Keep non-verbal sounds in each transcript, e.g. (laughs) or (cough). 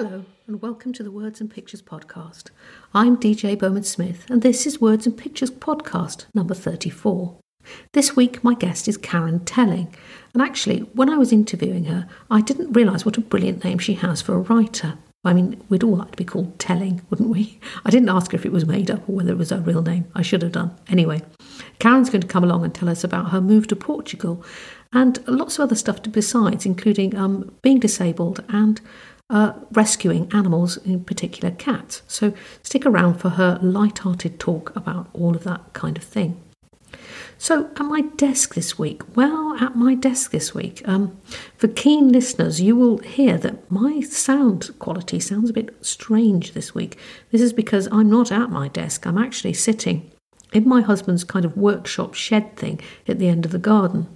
Hello, and welcome to the Words and Pictures podcast. I'm DJ Bowman Smith, and this is Words and Pictures podcast number 34. This week, my guest is Karen Telling, and actually, when I was interviewing her, I didn't realise what a brilliant name she has for a writer. I mean, we'd all like to be called Telling, wouldn't we? (laughs) I didn't ask her if it was made up or whether it was her real name. I should have done. Anyway, Karen's going to come along and tell us about her move to Portugal and lots of other stuff besides, including um, being disabled and uh, rescuing animals, in particular cats. So stick around for her light-hearted talk about all of that kind of thing. So, at my desk this week, well, at my desk this week, um, for keen listeners, you will hear that my sound quality sounds a bit strange this week. This is because I'm not at my desk, I'm actually sitting in my husband's kind of workshop shed thing at the end of the garden.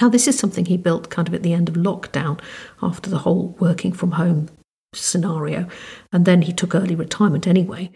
Now, this is something he built kind of at the end of lockdown after the whole working from home scenario. And then he took early retirement anyway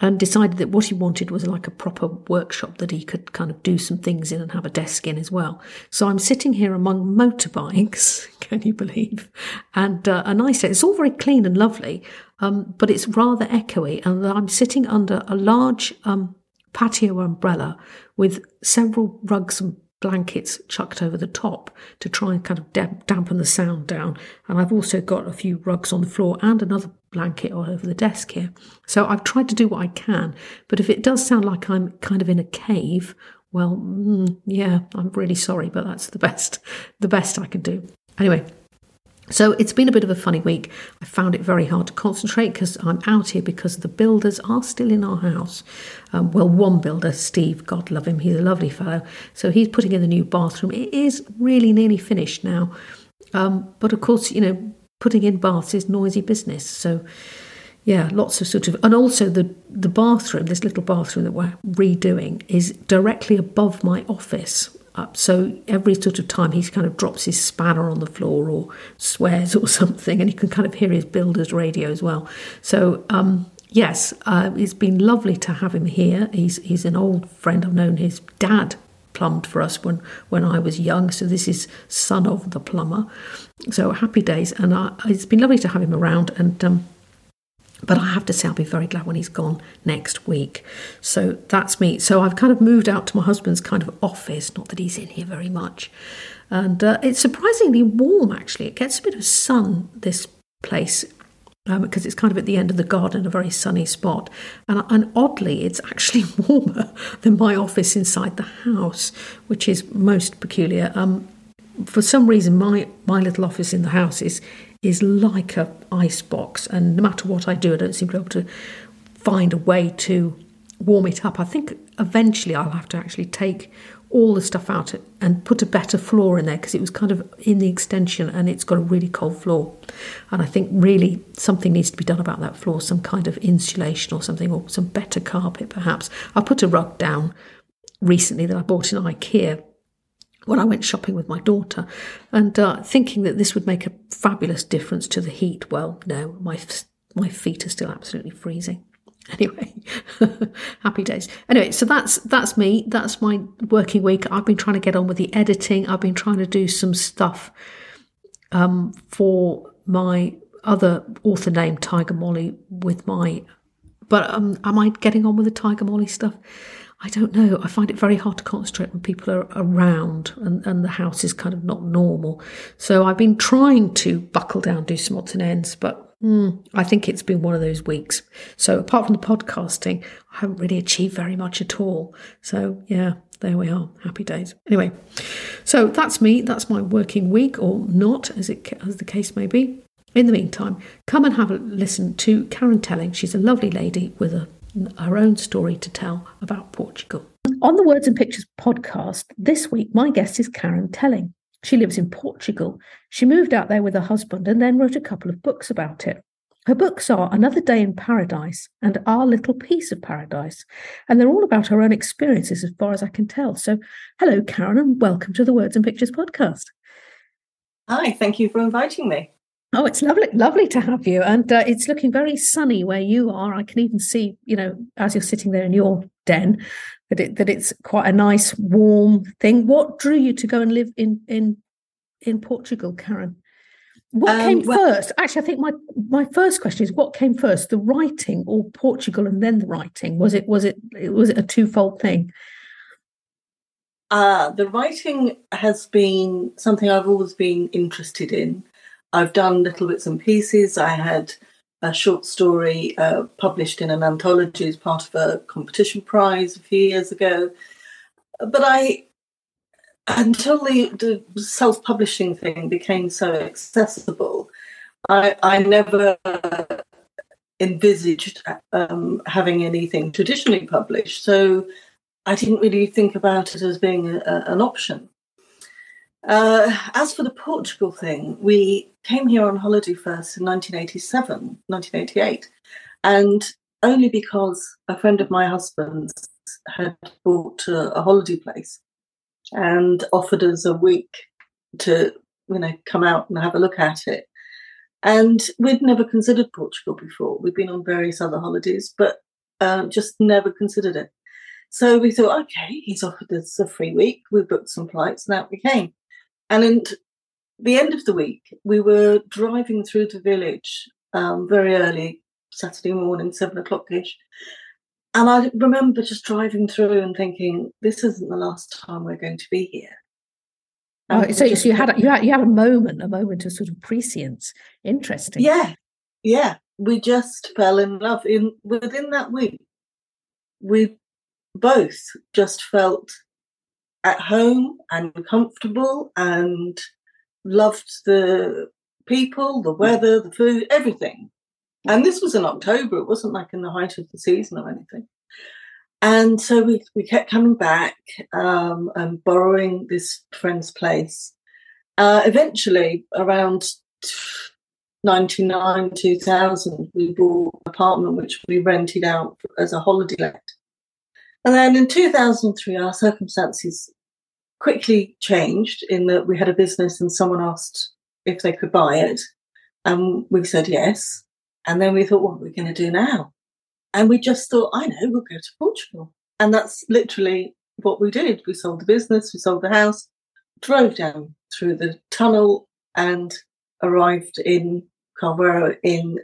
and decided that what he wanted was like a proper workshop that he could kind of do some things in and have a desk in as well. So I'm sitting here among motorbikes, (laughs) can you believe? And uh, and I say it's all very clean and lovely, um, but it's rather echoey. And I'm sitting under a large um, patio umbrella with several rugs and blankets chucked over the top to try and kind of dampen the sound down. And I've also got a few rugs on the floor and another blanket all over the desk here. So I've tried to do what I can. But if it does sound like I'm kind of in a cave, well, mm, yeah, I'm really sorry, but that's the best, the best I can do. Anyway, so it's been a bit of a funny week. I found it very hard to concentrate because I'm out here because the builders are still in our house. Um, well, one builder, Steve, God love him, he's a lovely fellow. So he's putting in the new bathroom. It is really nearly finished now. Um, but of course, you know, putting in baths is noisy business. So yeah, lots of sort of, and also the the bathroom, this little bathroom that we're redoing, is directly above my office, up. So every sort of time he kind of drops his spanner on the floor or swears (laughs) or something, and you can kind of hear his builder's radio as well. So um, yes, uh, it's been lovely to have him here. He's he's an old friend. I've known his dad plumbed for us when when I was young. So this is son of the plumber. So happy days, and I, it's been lovely to have him around and. Um, but I have to say, I'll be very glad when he's gone next week. So that's me. So I've kind of moved out to my husband's kind of office. Not that he's in here very much. And uh, it's surprisingly warm, actually. It gets a bit of sun, this place, um, because it's kind of at the end of the garden, a very sunny spot. And, and oddly, it's actually (laughs) warmer than my office inside the house, which is most peculiar. Um, for some reason, my, my little office in the house is is like a ice box, and no matter what I do, I don't seem to be able to find a way to warm it up. I think eventually I'll have to actually take all the stuff out and put a better floor in there because it was kind of in the extension and it's got a really cold floor. And I think really something needs to be done about that floor, some kind of insulation or something, or some better carpet perhaps. I put a rug down recently that I bought in IKEA when I went shopping with my daughter, and uh, thinking that this would make a fabulous difference to the heat. Well, no, my my feet are still absolutely freezing. (laughs) Anyway, (laughs) happy days. Anyway, so that's that's me. That's my working week. I've been trying to get on with the editing. I've been trying to do some stuff um, for my other author name, Tiger Molly, with my. But um, am I getting on with the Tiger Molly stuff? I don't know. I find it very hard to concentrate when people are around and, and the house is kind of not normal. So I've been trying to buckle down, do some odds and ends, but mm, I think it's been one of those weeks. So apart from the podcasting, I haven't really achieved very much at all. So yeah, there we are. Happy days. Anyway, so that's me. That's my working week, or not, as it as the case may be. In the meantime, come and have a listen to Karen Telling. She's a lovely lady with a her own story to tell about Portugal. On the Words and Pictures podcast, this week my guest is Karen Telling. She lives in Portugal. She moved out there with her husband and then wrote a couple of books about it. Her books are Another Day in Paradise and Our Little Piece of Paradise, and they're all about her own experiences as far as I can tell. So, hello, Karen, and welcome to the Words and Pictures podcast. Hi, thank you for inviting me. Oh, it's lovely, lovely to have you. And uh, it's looking very sunny where you are. I can even see, you know, as you're sitting there in your den, that it that it's quite a nice, warm thing. What drew you to go and live in in in Portugal, Karen? what um, came well, first? Actually, I think my my first question is what came first, the writing or Portugal and then the writing? Was it was it was it a twofold thing? Uh, the writing has been something I've always been interested in. I've done little bits and pieces. I had a short story uh, published in an anthology as part of a competition prize a few years ago. But I, until the, the self publishing thing became so accessible, I, I never envisaged um, having anything traditionally published. So I didn't really think about it as being a, an option. Uh, as for the Portugal thing, we came here on holiday first in 1987, 1988, and only because a friend of my husband's had bought a, a holiday place and offered us a week to, you know, come out and have a look at it. And we'd never considered Portugal before. We'd been on various other holidays, but uh, just never considered it. So we thought, okay, he's offered us a free week. We booked some flights and out we came. And at the end of the week, we were driving through the village um, very early, Saturday morning, seven o'clock ish. And I remember just driving through and thinking, this isn't the last time we're going to be here. Oh, so, so you had a, you had you had a moment, a moment of sort of prescience. Interesting. Yeah, yeah. We just fell in love in within that week. We both just felt at home and comfortable and loved the people, the weather, the food, everything. And this was in October, it wasn't like in the height of the season or anything. And so we, we kept coming back um, and borrowing this friend's place. Uh, eventually, around 99, 2000, we bought an apartment which we rented out as a holiday let. And then in 2003, our circumstances quickly changed in that we had a business and someone asked if they could buy it. And we said yes. And then we thought, what are we going to do now? And we just thought, I know, we'll go to Portugal. And that's literally what we did. We sold the business, we sold the house, drove down through the tunnel and arrived in Carvoeiro in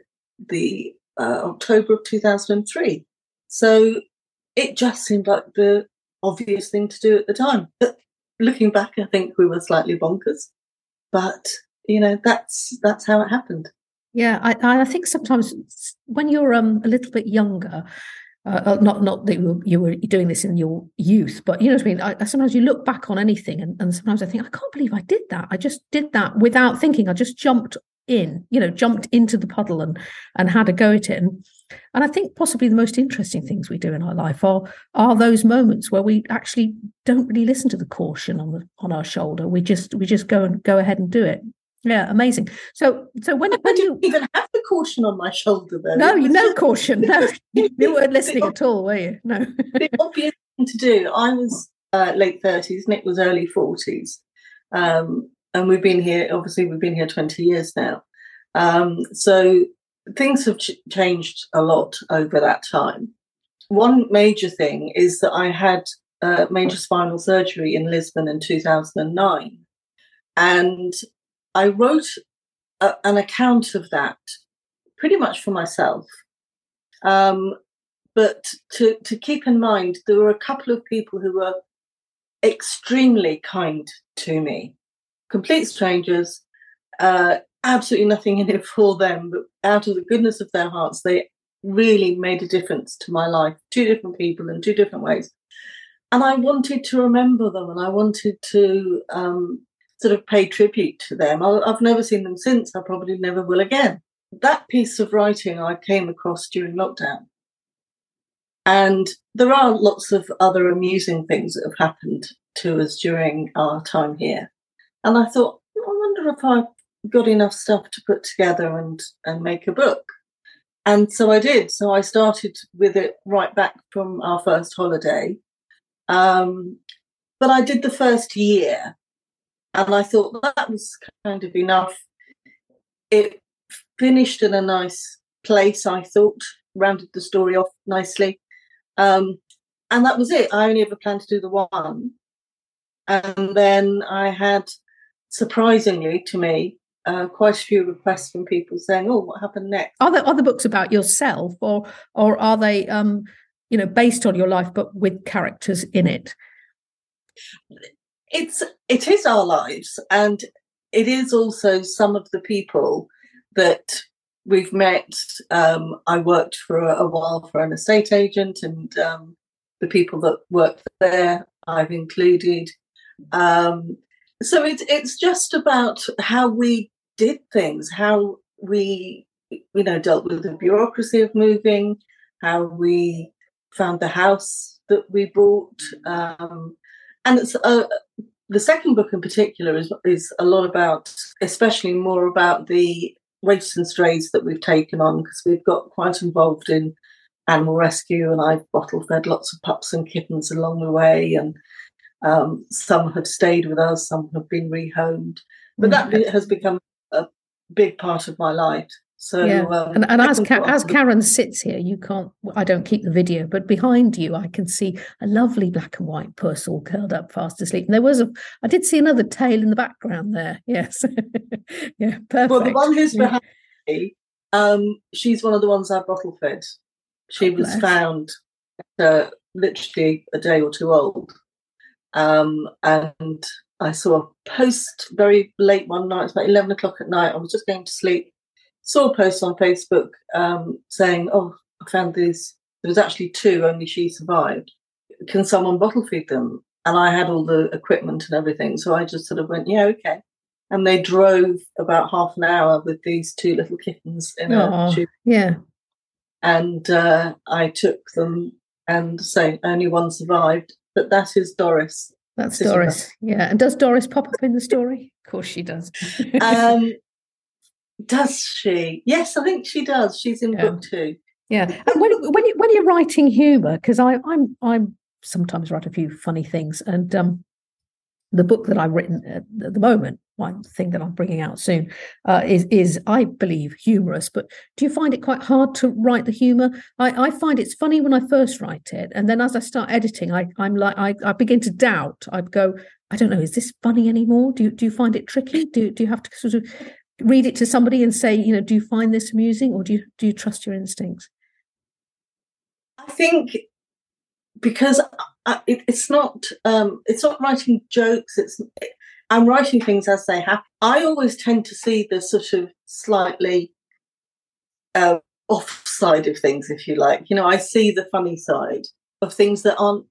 the uh, October of 2003. So it just seemed like the obvious thing to do at the time. But looking back, I think we were slightly bonkers, but you know that's that's how it happened. Yeah, I, I think sometimes when you're um, a little bit younger, uh, uh not not that you were, doing this in your youth, but you know what I mean. I, sometimes you look back on anything, and, and sometimes I think I can't believe I did that. I just did that without thinking. I just jumped in, you know, jumped into the puddle and and had a go at it. And and I think possibly the most interesting things we do in our life are are those moments where we actually don't really listen to the caution on the on our shoulder. We just we just go and go ahead and do it. Yeah, amazing. So so when when do you even have the caution on my shoulder though. No, you no caution. No, you (laughs) weren't listening at all, were you? No. the obvious thing to do. I was uh, late thirties. Nick was early forties. Um, and we've been here. Obviously, we've been here twenty years now. Um, so things have ch- changed a lot over that time. One major thing is that I had uh, major spinal surgery in Lisbon in 2009. And I wrote a, an account of that pretty much for myself. Um, but to, to keep in mind, there were a couple of people who were extremely kind to me, complete strangers, uh, absolutely nothing in it for them, but out of the goodness of their hearts, they really made a difference to my life. Two different people in two different ways. And I wanted to remember them and I wanted to um, sort of pay tribute to them. I, I've never seen them since. I probably never will again. That piece of writing I came across during lockdown. And there are lots of other amusing things that have happened to us during our time here. And I thought, I wonder if I got enough stuff to put together and and make a book. And so I did. So I started with it right back from our first holiday. Um, but I did the first year, and I thought that was kind of enough. It finished in a nice place, I thought, rounded the story off nicely. Um, and that was it. I only ever planned to do the one. And then I had, surprisingly to me, uh, quite a few requests from people saying, "Oh, what happened next?" Are there other books about yourself, or or are they, um, you know, based on your life but with characters in it? It's it is our lives, and it is also some of the people that we've met. Um, I worked for a, while for an estate agent, and um, the people that worked there I've included. Um, so it's it's just about how we did things, how we you know dealt with the bureaucracy of moving, how we found the house that we bought, um, and it's uh, the second book in particular is is a lot about, especially more about the waifs and strays that we've taken on because we've got quite involved in animal rescue and I've bottle fed lots of pups and kittens along the way and um, some have stayed with us, some have been rehomed, but that mm. has become big part of my life. So, yeah. um, and, and as Ka- as Karen sits here, you can't. I don't keep the video, but behind you, I can see a lovely black and white puss all curled up, fast asleep. And there was a. I did see another tail in the background there. (laughs) Yes, yeah, perfect. Well, the one who's behind me, um, she's one of the ones I bottle fed. She was found uh, literally a day or two old, um, and I saw a post very late one night, it's about 11 o'clock at night. I was just going to sleep. Saw a post on Facebook um, saying, Oh, I found these. There was actually two, only she survived. Can someone bottle feed them? And I had all the equipment and everything. So I just sort of went, Yeah, okay. And they drove about half an hour with these two little kittens in Aww, a tube. Yeah. And uh, I took them and say only one survived but that is Doris. That's Doris. Yeah. And does Doris pop up in the story? (laughs) Of course she does. (laughs) um, does she? Yes, I think she does. She's in yeah. book two. Yeah. And when when you, when you're writing humour, because I I'm I'm sometimes write a few funny things, and um, the book that I've written at, at the moment one thing that I'm bringing out soon uh, is is I believe humorous. But do you find it quite hard to write the humor? I, I find it's funny when I first write it, and then as I start editing, I I'm like I, I begin to doubt. I'd go, I don't know, is this funny anymore? Do you, do you find it tricky? Do do you have to sort of read it to somebody and say, you know, do you find this amusing, or do you do you trust your instincts? I think because I, it, it's not um, it's not writing jokes. It's I'm writing things as they happen. I always tend to see the sort of slightly uh, off side of things, if you like. You know, I see the funny side of things that aren't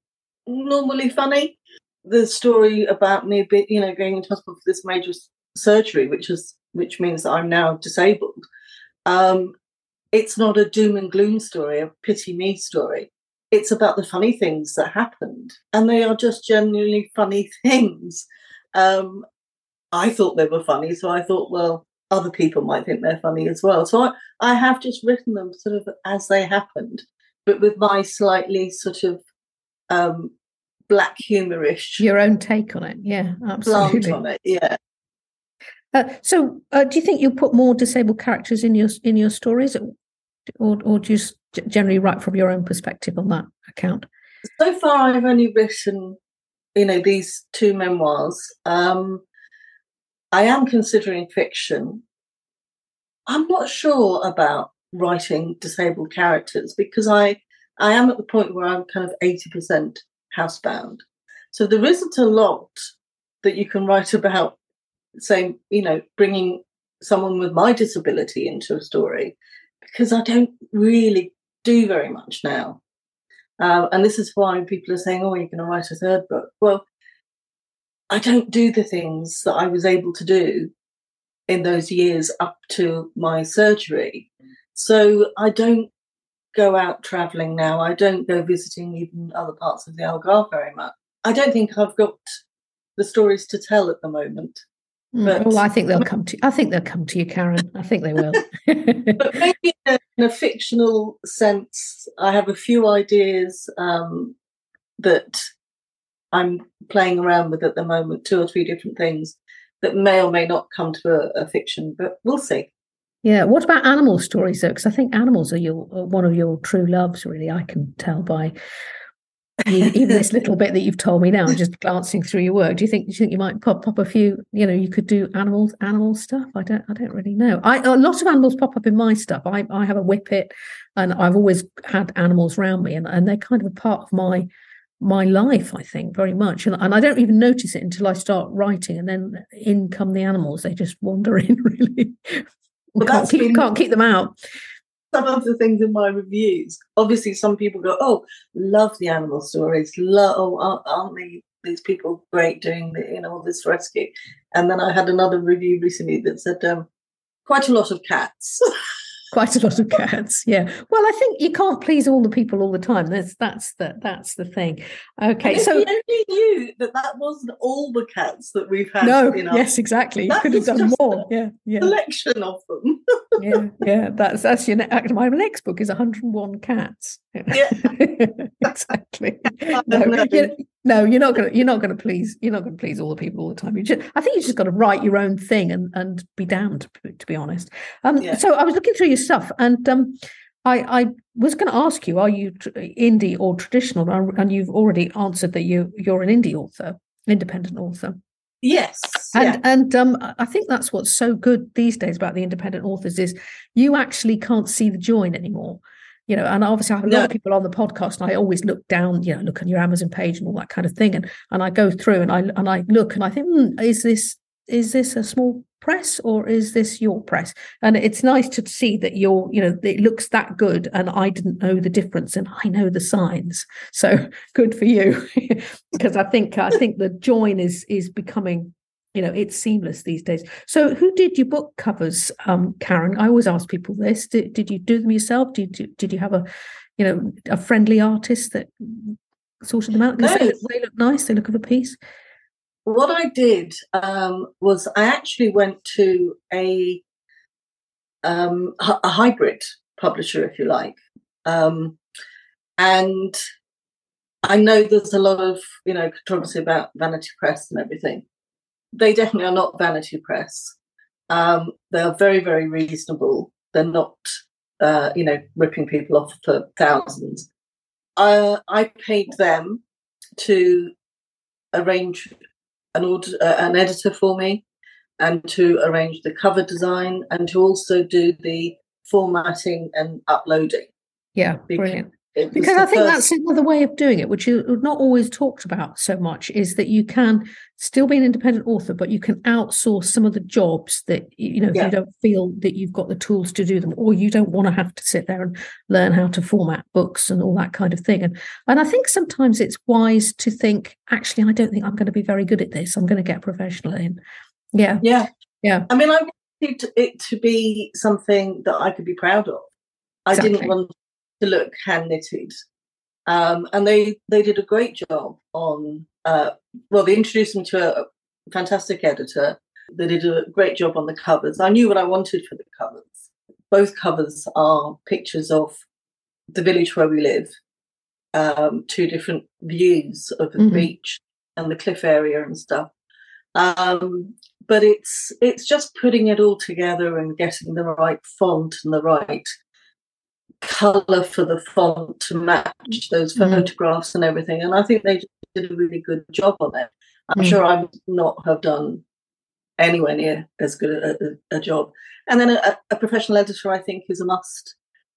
normally funny. The story about me, you know, going into hospital for this major surgery, which is which means that I'm now disabled. Um, it's not a doom and gloom story, a pity me story. It's about the funny things that happened, and they are just genuinely funny (laughs) things. Um, I thought they were funny, so I thought, well, other people might think they're funny as well. So I, I have just written them sort of as they happened, but with my slightly sort of um, black humorish, your own take on it. Yeah, (laughs) absolutely. on it. Yeah. Uh, so, uh, do you think you'll put more disabled characters in your in your stories, or or do you generally write from your own perspective on that account? So far, I've only written you know these two memoirs um i am considering fiction. I'm not sure about writing disabled characters because i i am at the point where i'm kind of 80% housebound. So there isn't a lot that you can write about saying you know bringing someone with my disability into a story because i don't really do very much now um, and this is why people are saying, oh, you're going to write a third book. Well, I don't do the things that I was able to do in those years up to my surgery. So I don't go out traveling now. I don't go visiting even other parts of the Algarve very much. I don't think I've got the stories to tell at the moment. Mm, but, well, I think they'll come to. I think they'll come to you, Karen. I think they will. (laughs) but maybe in a, in a, fictional sense, I have a few ideas um, that I'm playing around with at the moment. Two or three different things that may or may not come to a, a fiction, but we'll see. Yeah. What about animal stories though? Because I think animals are your one of your true loves. Really, I can tell by even this little bit that you've told me now, just glancing through your work, do you think do you think you might pop pop a few? You know, you could do animals animal stuff. I don't I don't really know. I a lot of animals pop up in my stuff. I I have a whippet, and I've always had animals around me, and and they're kind of a part of my my life. I think very much, and and I don't even notice it until I start writing, and then in come the animals. They just wander (laughs) in. Really, well, can't keep been... can't keep them out some of the things in my reviews. Obviously, some people go, "Oh, love the animal stories. Love, oh, aren't they, these people great doing the, you know all this rescue?" And then I had another review recently that said, um, "Quite a lot of cats." (laughs) quite a lot of cats yeah. Well i think you can't please all the people all the time. That's that's the that's the thing. Okay so you only knew that that wasn't all the cats that we've had no yes exactly. You could have done more. yeah yeah. collection of them. Yeah yeah that's that's your ne- uh, my next book is 101 cats. Yeah. (laughs) Exactly. (laughs) No, you, no you're not gonna you're not gonna please you're not gonna please all the people all the time you just i think you just got to write your own thing and and be damned to be honest um yeah. so i was looking through your stuff and um I, I was going to ask you, are you indie or traditional? And you've already answered that you you're an indie author, independent author. Yes, and yeah. and um, I think that's what's so good these days about the independent authors is you actually can't see the join anymore you know, and obviously I have a lot of people on the podcast and I always look down, you know, look on your Amazon page and all that kind of thing. And and I go through and I and I look and I think, hmm, is this is this a small press or is this your press? And it's nice to see that you're, you know, it looks that good and I didn't know the difference and I know the signs. So (laughs) good for you. (laughs) because I think I think the join is is becoming you know it's seamless these days. So who did your book covers um karen? I always ask people this. Did, did you do them yourself? Did you did you have a you know a friendly artist that sorted them out? Because no. they, they, look nice. They look of a piece. What i did um, was i actually went to a um, a hybrid publisher if you like. Um, and i know there's a lot of you know controversy about vanity press and everything they definitely are not vanity press. Um, they are very, very reasonable. They're not, uh, you know, ripping people off for thousands. Uh, I paid them to arrange an order, uh, an editor for me, and to arrange the cover design, and to also do the formatting and uploading. Yeah, brilliant because I think first... that's another way of doing it, which is not always talked about so much, is that you can still be an independent author, but you can outsource some of the jobs that you know if yeah. you don't feel that you've got the tools to do them, or you don't want to have to sit there and learn how to format books and all that kind of thing. And and I think sometimes it's wise to think, actually, I don't think I'm going to be very good at this. I'm going to get professional in. Yeah, yeah, yeah. I mean, I wanted it to be something that I could be proud of. I didn't want to look hand knitted. Um, and they they did a great job on. Uh, well, they introduced me to a fantastic editor. They did a great job on the covers. I knew what I wanted for the covers. Both covers are pictures of the village where we live, um, two different views of the mm-hmm. beach and the cliff area and stuff. Um, but it's it's just putting it all together and getting the right font and the right color for the font to match those mm. photographs and everything. And I think they did a really good job on it. I'm mm. sure I would not have done anywhere near as good a, a, a job. And then a, a, professional editor, I think, is a must.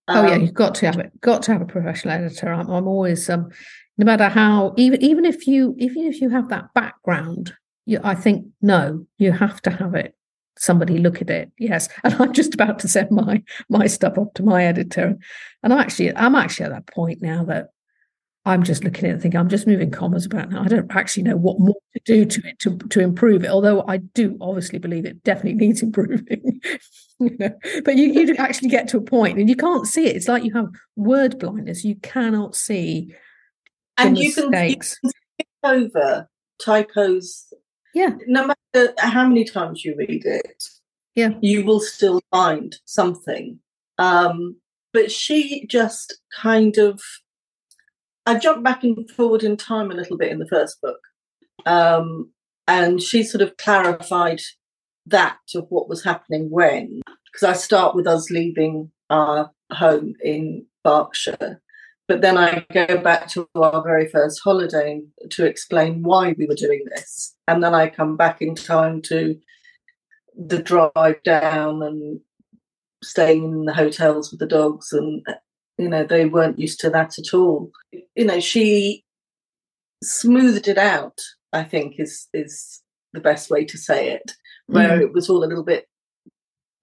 Um, oh yeah, um, you've got to have it. Got to have a professional editor. I'm, I'm always, um, no matter how, even even if you even if you have that background, you, I think no, you have to have it somebody look at it yes. (laughs) And i'm just about to send my my stuff up to my editor. And i'm actually i'm actually at that point now that i'm just looking at it and thinking i'm just moving commas about now. I don't actually know what more to do to it to, to improve it although i do obviously believe it definitely (laughs) needs improving (laughs) you know. But you, you actually get to a point and you can't see it. It's like you have word blindness. You cannot see and you can, you can skip over typos yeah. No matter how many times you read it, yeah, you will still find something. Um, but she just kind of I jumped back and forward in time a little bit in the first book. Um, and she sort of clarified that of what was happening when, because I start with us leaving our home in Berkshire but then I go back to our very first holiday to explain why we were doing this. And then I come back in time to the drive down and staying in the hotels with the dogs. And, you know, they weren't used to that at all. You know, she smoothed it out, I think, is, is the best way to say it, where mm. it was all a little bit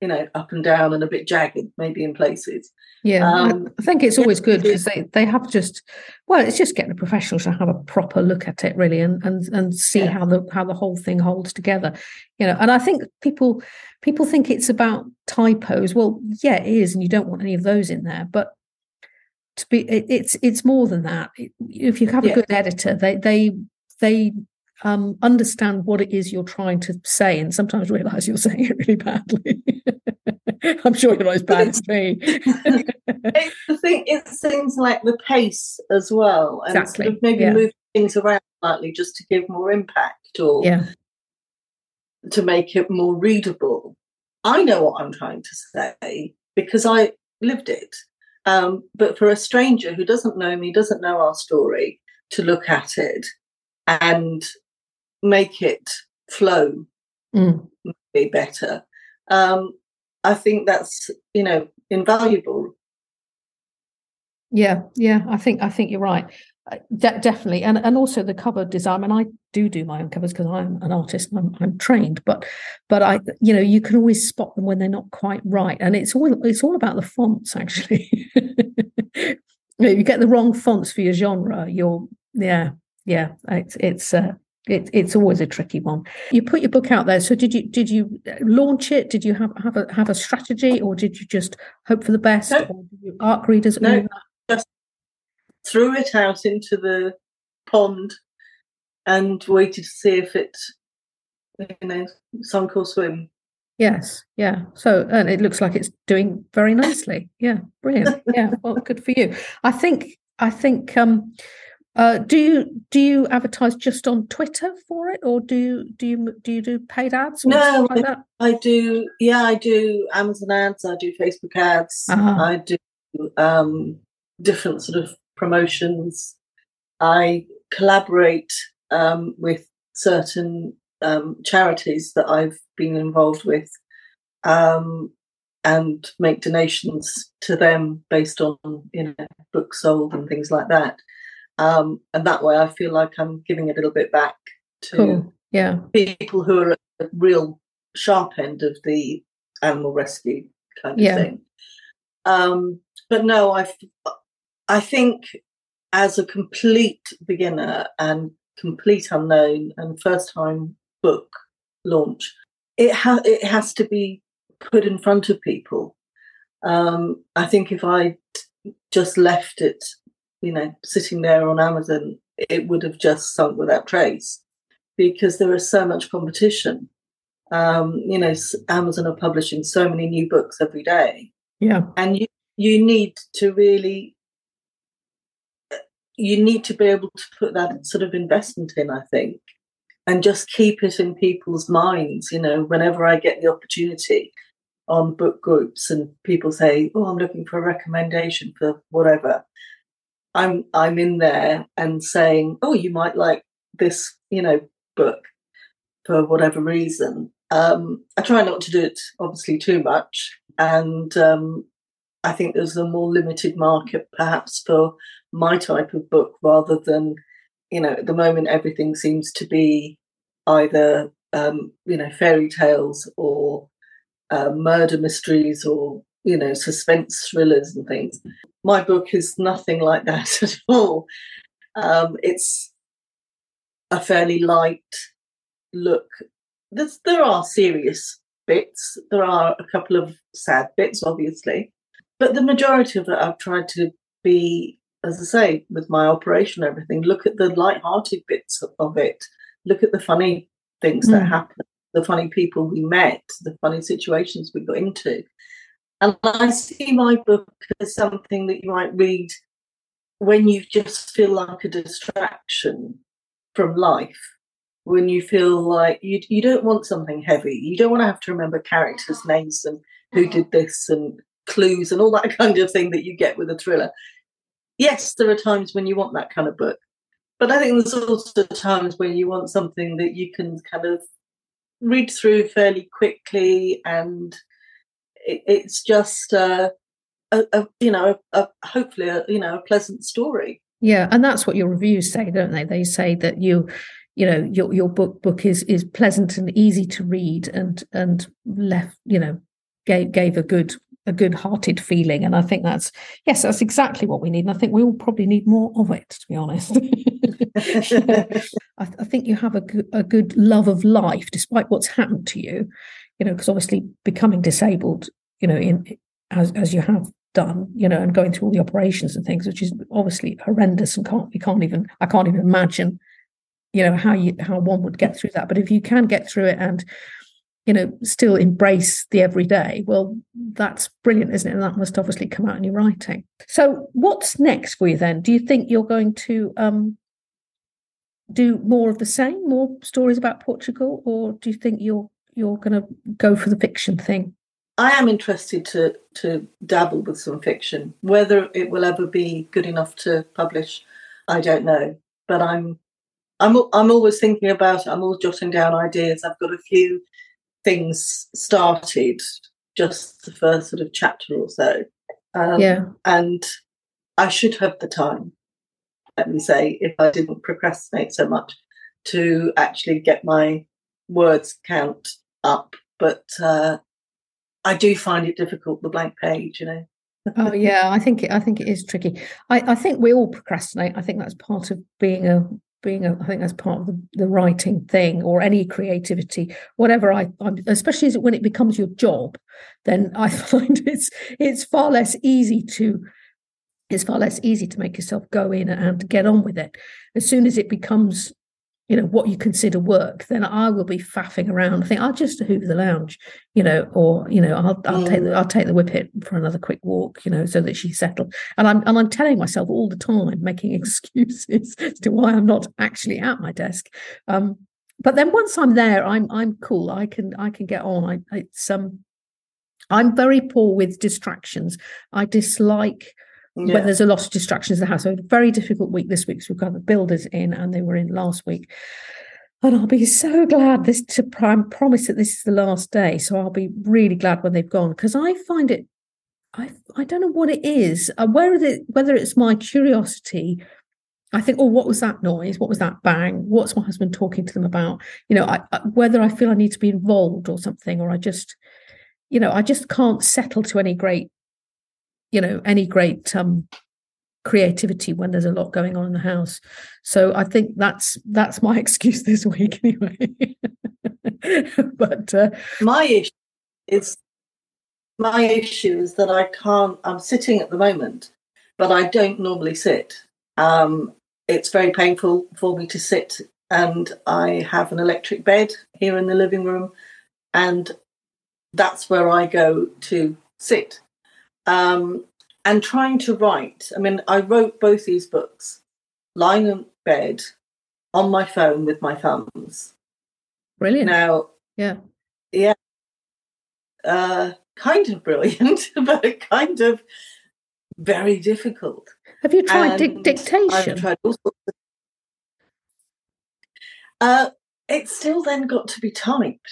you know, up and down and a bit jagged, maybe in places. Yeah, um, I think it's always good because they, they have just well, it's just getting a professional to have a proper look at it really and and and see yeah. how the how the whole thing holds together. You know, and I think people people think it's about typos. Well, yeah, it is, and you don't want any of those in there, but to be it, it's it's more than that. If you have a good editor, they they they um, understand what it is you're trying to say and sometimes realize you're (laughs) saying it really badly. (laughs) I'm sure you're not as bad as me. (laughs) it's the thing, it seems like the pace as well. And exactly. Sort of maybe yeah. move things around slightly just to give more impact or yeah. to make it more readable. I know what I'm trying to say because I lived it. Um, but for a stranger who doesn't know me, doesn't know our story, to look at it and make it flow mm. be better. Um, I think that's you know invaluable. Yeah, yeah, I think I think you're right. Uh, De- definitely, and and also the cover design. And I do do my own covers because I'm an artist. I'm, I'm trained, but but I you know you can always spot them when they're not quite right, and it's all it's all about the fonts actually. (laughs) you get the wrong fonts for your genre. You're yeah yeah it's it's uh, it, it's always a tricky one. You put your book out there. So did you did you launch it? Did you have have a have a strategy, or did you just hope for the best? No. Or did you arc readers? No, just threw it out into the pond and waited to see if it, you know, sunk or swim. Yes, yeah. So and it looks like it's doing very nicely. (laughs) Yeah, brilliant. Yeah, well, good for you. I think I think um uh, do you do you advertise just on Twitter for it, or do you do you do you do paid ads? no, like I, I, do. Yeah, I do Amazon ads. I do Facebook ads. Uh-huh. I do um, different sort of promotions. I collaborate um, with certain um, charities that I've been involved with, um, and make donations to them based on you know books sold and things like that. Um, and that way I feel like I'm giving a little bit back to cool. yeah people who are at the real sharp end of the animal rescue kind of yeah. thing. Um, but no, I I think as a complete beginner and complete unknown and first time book launch, it ha- it has to be put in front of people. Um, I think if I just left it you know, sitting there on Amazon, it would have just sunk without trace because there is so much competition. Um, you know, Amazon are publishing so many new books every day. Yeah. And you, you need to really, you need to be able to put that sort of investment in, I think, and just keep it in people's minds. You know, whenever I get the opportunity on book groups and people say, Oh, I'm looking for a recommendation for whatever. I'm I'm in there and saying, "Oh, you might like this, you know, book for whatever reason." Um, I try not to do it obviously too much, and um, I think there's a more limited market perhaps for my type of book rather than, you know, at the moment everything seems to be either um, you know fairy tales or uh, murder mysteries or you know suspense thrillers and things my book is nothing like that (laughs) at all. Um, it's a fairly light look. There's, there are serious bits. There are a couple of sad bits, obviously, but the majority of it I've tried to be, as I say, with my operation and everything. Look at the light-hearted bits of it. Look at the funny things mm. that hmm. happen, the funny people we met, the funny situations we got into. And I see my book as something that you might read when you just feel like a distraction from life, when you feel like you, you don't want something heavy. You don't want to have to remember characters' mm-hmm. names and who did this and clues and all that (laughs) kind of thing that you get with a thriller. yes, there are times when you want that kind of book, but I think there's also times when you want something that you can kind of read through fairly quickly, and it, it's just uh, a, a, you know a, hopefully a, you know a pleasant story. Yeah, and that's what your reviews say, don't they? They say that you you know your your book book is is pleasant and easy to read and and left you know gave gave a good a good hearted feeling and i think that's yes that's exactly what we need and i think we all probably need more of it to be honest (laughs) (laughs) I, I, think you have a good, a good love of life despite what's happened to you you know because obviously becoming disabled you know in as as you have done you know and going through all the operations and things which is obviously horrendous and can't you can't even i can't even imagine you know how you how one would get through that. But if you can get through it and you know still embrace the everyday well that's brilliant isn't it? And that must obviously come out in your writing. So what's next for you then? Do you think you're going to um do more of the same more stories about portugal or do you think you're you're going to go for the fiction thing i am interested to to dabble with some fiction whether it will ever be good enough to publish i don't know but i'm I'm I'm always thinking about it. I'm always jotting down ideas. I've got a few things started, just the first sort of chapter or so. Um, yeah. And I should have the time, let me say, if I didn't procrastinate so much, to actually get my words count up. But uh, I do find it difficult, the blank page, you know. oh yeah, I think it, I think it is tricky. I, I think we all procrastinate. I think that's part of being a being a, I think that's part of the, the writing thing or any creativity, whatever I, I'm, especially when it becomes your job, then I (laughs) find it's it's far less easy to it's far less easy to make yourself go in and get on with it. As soon as it becomes you know what you consider work then i will be faffing around. I think i'll just hoover the lounge you know or you know i'll, I'll mm. take the i'll take the whippet for another quick walk you know so that she's settled. And i'm and i'm telling myself all the time making (laughs) excuses as to why i'm not actually at my desk. Um but then once i'm there i'm i'm cool. I can i can get on. I it's um i'm very poor with distractions. I dislike yeah. when there's a lot of distractions in the house. So a very difficult week this week. So we've got the builders in and they were in last week. And I'll be so glad this to prime promise that this is the last day. So I'll be really glad when they've gone because I find it I I don't know what it is. Uh, whether it whether it's my curiosity I think, oh, what was that noise? What was that bang? What's my husband talking to them about? You know, I, I, whether I feel I need to be involved or something, or I just, you know, I just can't settle to any great you know any great um, creativity when there's a lot going on in the house. So I think that's that's my (laughs) excuse this week anyway. (laughs) but uh, my issue is my issue is that I can't. I'm sitting at the moment, but I don't normally sit. Um, it's very painful for me to sit, and I have an electric bed here in the living room, and that's where I go to sit. Um, and trying to write. I mean, I wrote both these books lying in bed on my phone with my thumbs. Brilliant. Now, yeah, yeah, uh, kind of brilliant, (laughs) but kind of very difficult. Have you tried di- dictation? I've tried all sorts of... uh, it's still then got to be typed.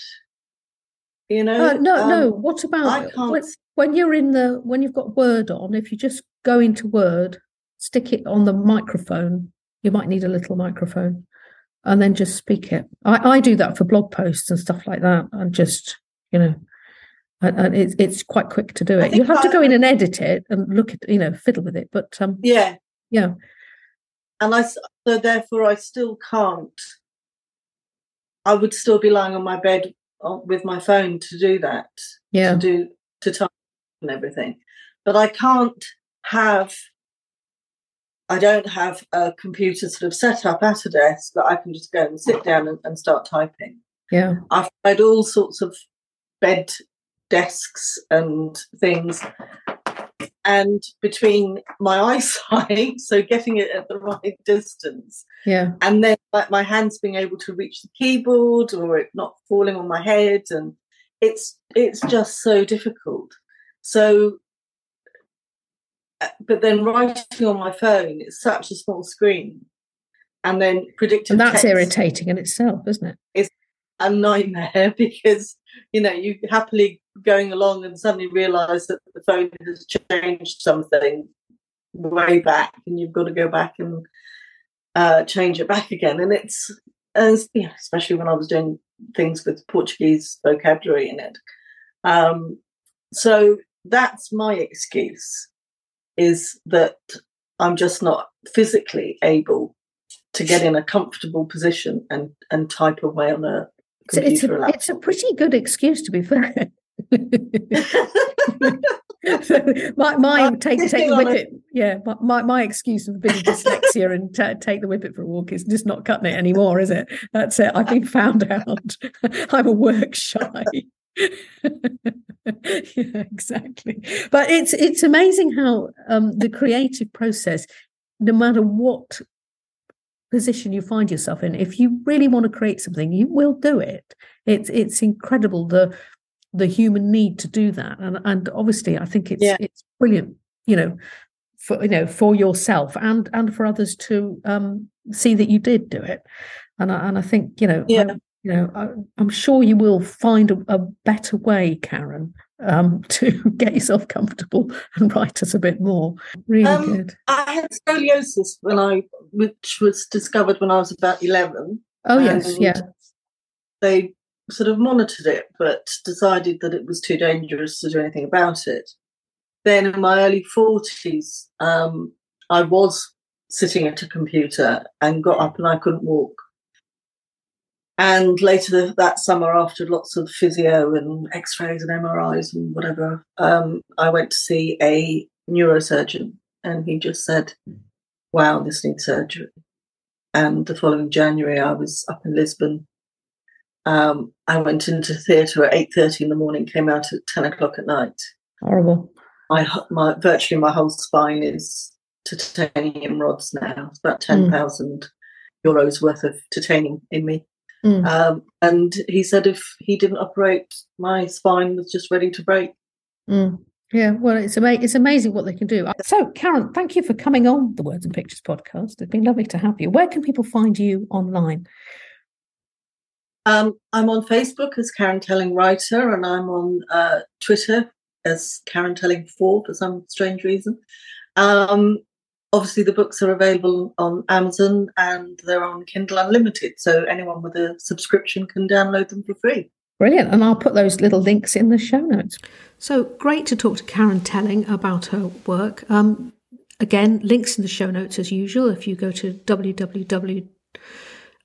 You know, uh, no, um, no. What about I can't when, when you're in the when you've got Word on? If you just go into Word, stick it on the microphone. You might need a little microphone, and then just speak it. I, I do that for blog posts and stuff like that. And just you know, and, it's it's quite quick to do it. You have to go in and edit it and look at you know fiddle with it. But um, yeah, yeah. And I so therefore I still can't. I would still be lying on my bed with my phone to do that. Yeah. To do to type and everything, but I can't have. I don't have a computer sort of set up at a desk that I can just go and sit down and, and start typing. Yeah. I've tried all sorts of bed desks and things and between my (laughs) eyesight, so getting it at the right distance, yeah, and then like my hands being able to reach the keyboard or it not falling on my head, and it's it's just so difficult. So but then writing on my phone, it's such a small screen. And then predictive And that's text irritating in itself, isn't it? it? is a nightmare (laughs) because you know you're happily going along and suddenly realise that the phone has changed something way back, and you've got to go back and uh, change it back again. And it's, as yeah, especially when I was doing things with Portuguese vocabulary in it. Um, so that's my excuse is that I'm just not physically able to get in a comfortable position and, and type away on a So it's, computer. a, it's a pretty good excuse, to be fair. (laughs) my my take take the on a- Yeah, my, my excuse of being dyslexia and ta take the whippet for a walk is just not cutting it anymore, is it? That's it. I've been found out. (laughs) I'm a work shy. (laughs) yeah, exactly. But it's it's amazing how um, the creative process, no matter what position you find yourself in, if you really want to create something, you will do it. It's it's incredible the the human need to do that, and and obviously, I think it's Yeah. it's brilliant. You know, for you know for yourself and and for others to um, see that you did do it. And I, and I think you know, Yeah. You know, I, I'm sure you will find a, a better way, Karen, um, (laughs) to get yourself comfortable and write us a bit more. Really Um, good. I had scoliosis when I, which was discovered when I was about eleven. Oh yes, yeah. They sort of monitored it, but decided that it was too dangerous to do anything about it. Then in my early forties, um, I was sitting at a computer and got up and I couldn't walk. And later that summer, after lots of physio and X-rays and MRIs and whatever, um, I went to see a neurosurgeon, and he just said, "Wow, this needs surgery." And the following January, I was up in Lisbon. Um, I went into theatre at eight thirty in the morning, came out at ten o'clock at night. Horrible. My, my virtually my whole spine is titanium rods now. It's about ten thousand euros worth of titanium in me. Mm. Um, and he said if he didn't operate, my spine was just ready to break. Mm. Yeah, well, it's ama- it's amazing what they can do. So, Karen, thank you for coming on the Words and Pictures podcast. It's been lovely to have you. Where can people find you online? Um, I'm on Facebook as Karen Telling Writer, and I'm on uh, Twitter as Karen Telling Four for some strange reason. Um, obviously, the books are available on Amazon and they're on Kindle Unlimited, so anyone with a subscription can download them for free. Brilliant. And I'll put those little links in the show notes. So great to talk to Karen Telling about her work. Um, again, links in the show notes as usual. If you go to www.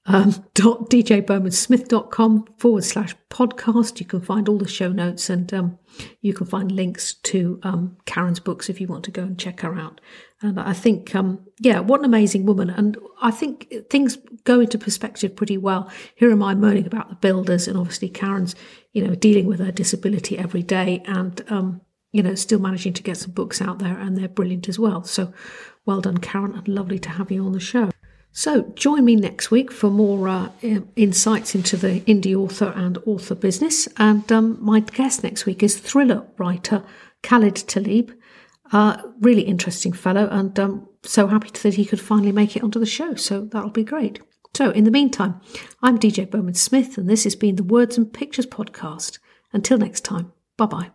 Um, dot djbowmansmith.com forward slash podcast. You can find all the show notes and um, you can find links to um, Karen's books if you want to go and check her out. And I think, um, yeah, what an amazing woman. And I think things go into perspective pretty well. Here am I moaning about the builders, and obviously Karen's, you know, dealing with her disability every day and, um, you know, still managing to get some books out there, and they're brilliant as well. So well done, Karen, and lovely to have you on the show. So join me next week for more uh, insights into the indie author and author business. And um, my guest next week is thriller writer Khaled Talib. Uh, really interesting fellow, and um, so happy that he could finally make it onto the show. So that'll be great. So, in the meantime, I'm DJ Bowman Smith, and this has been the Words and Pictures podcast. Until next time, bye bye.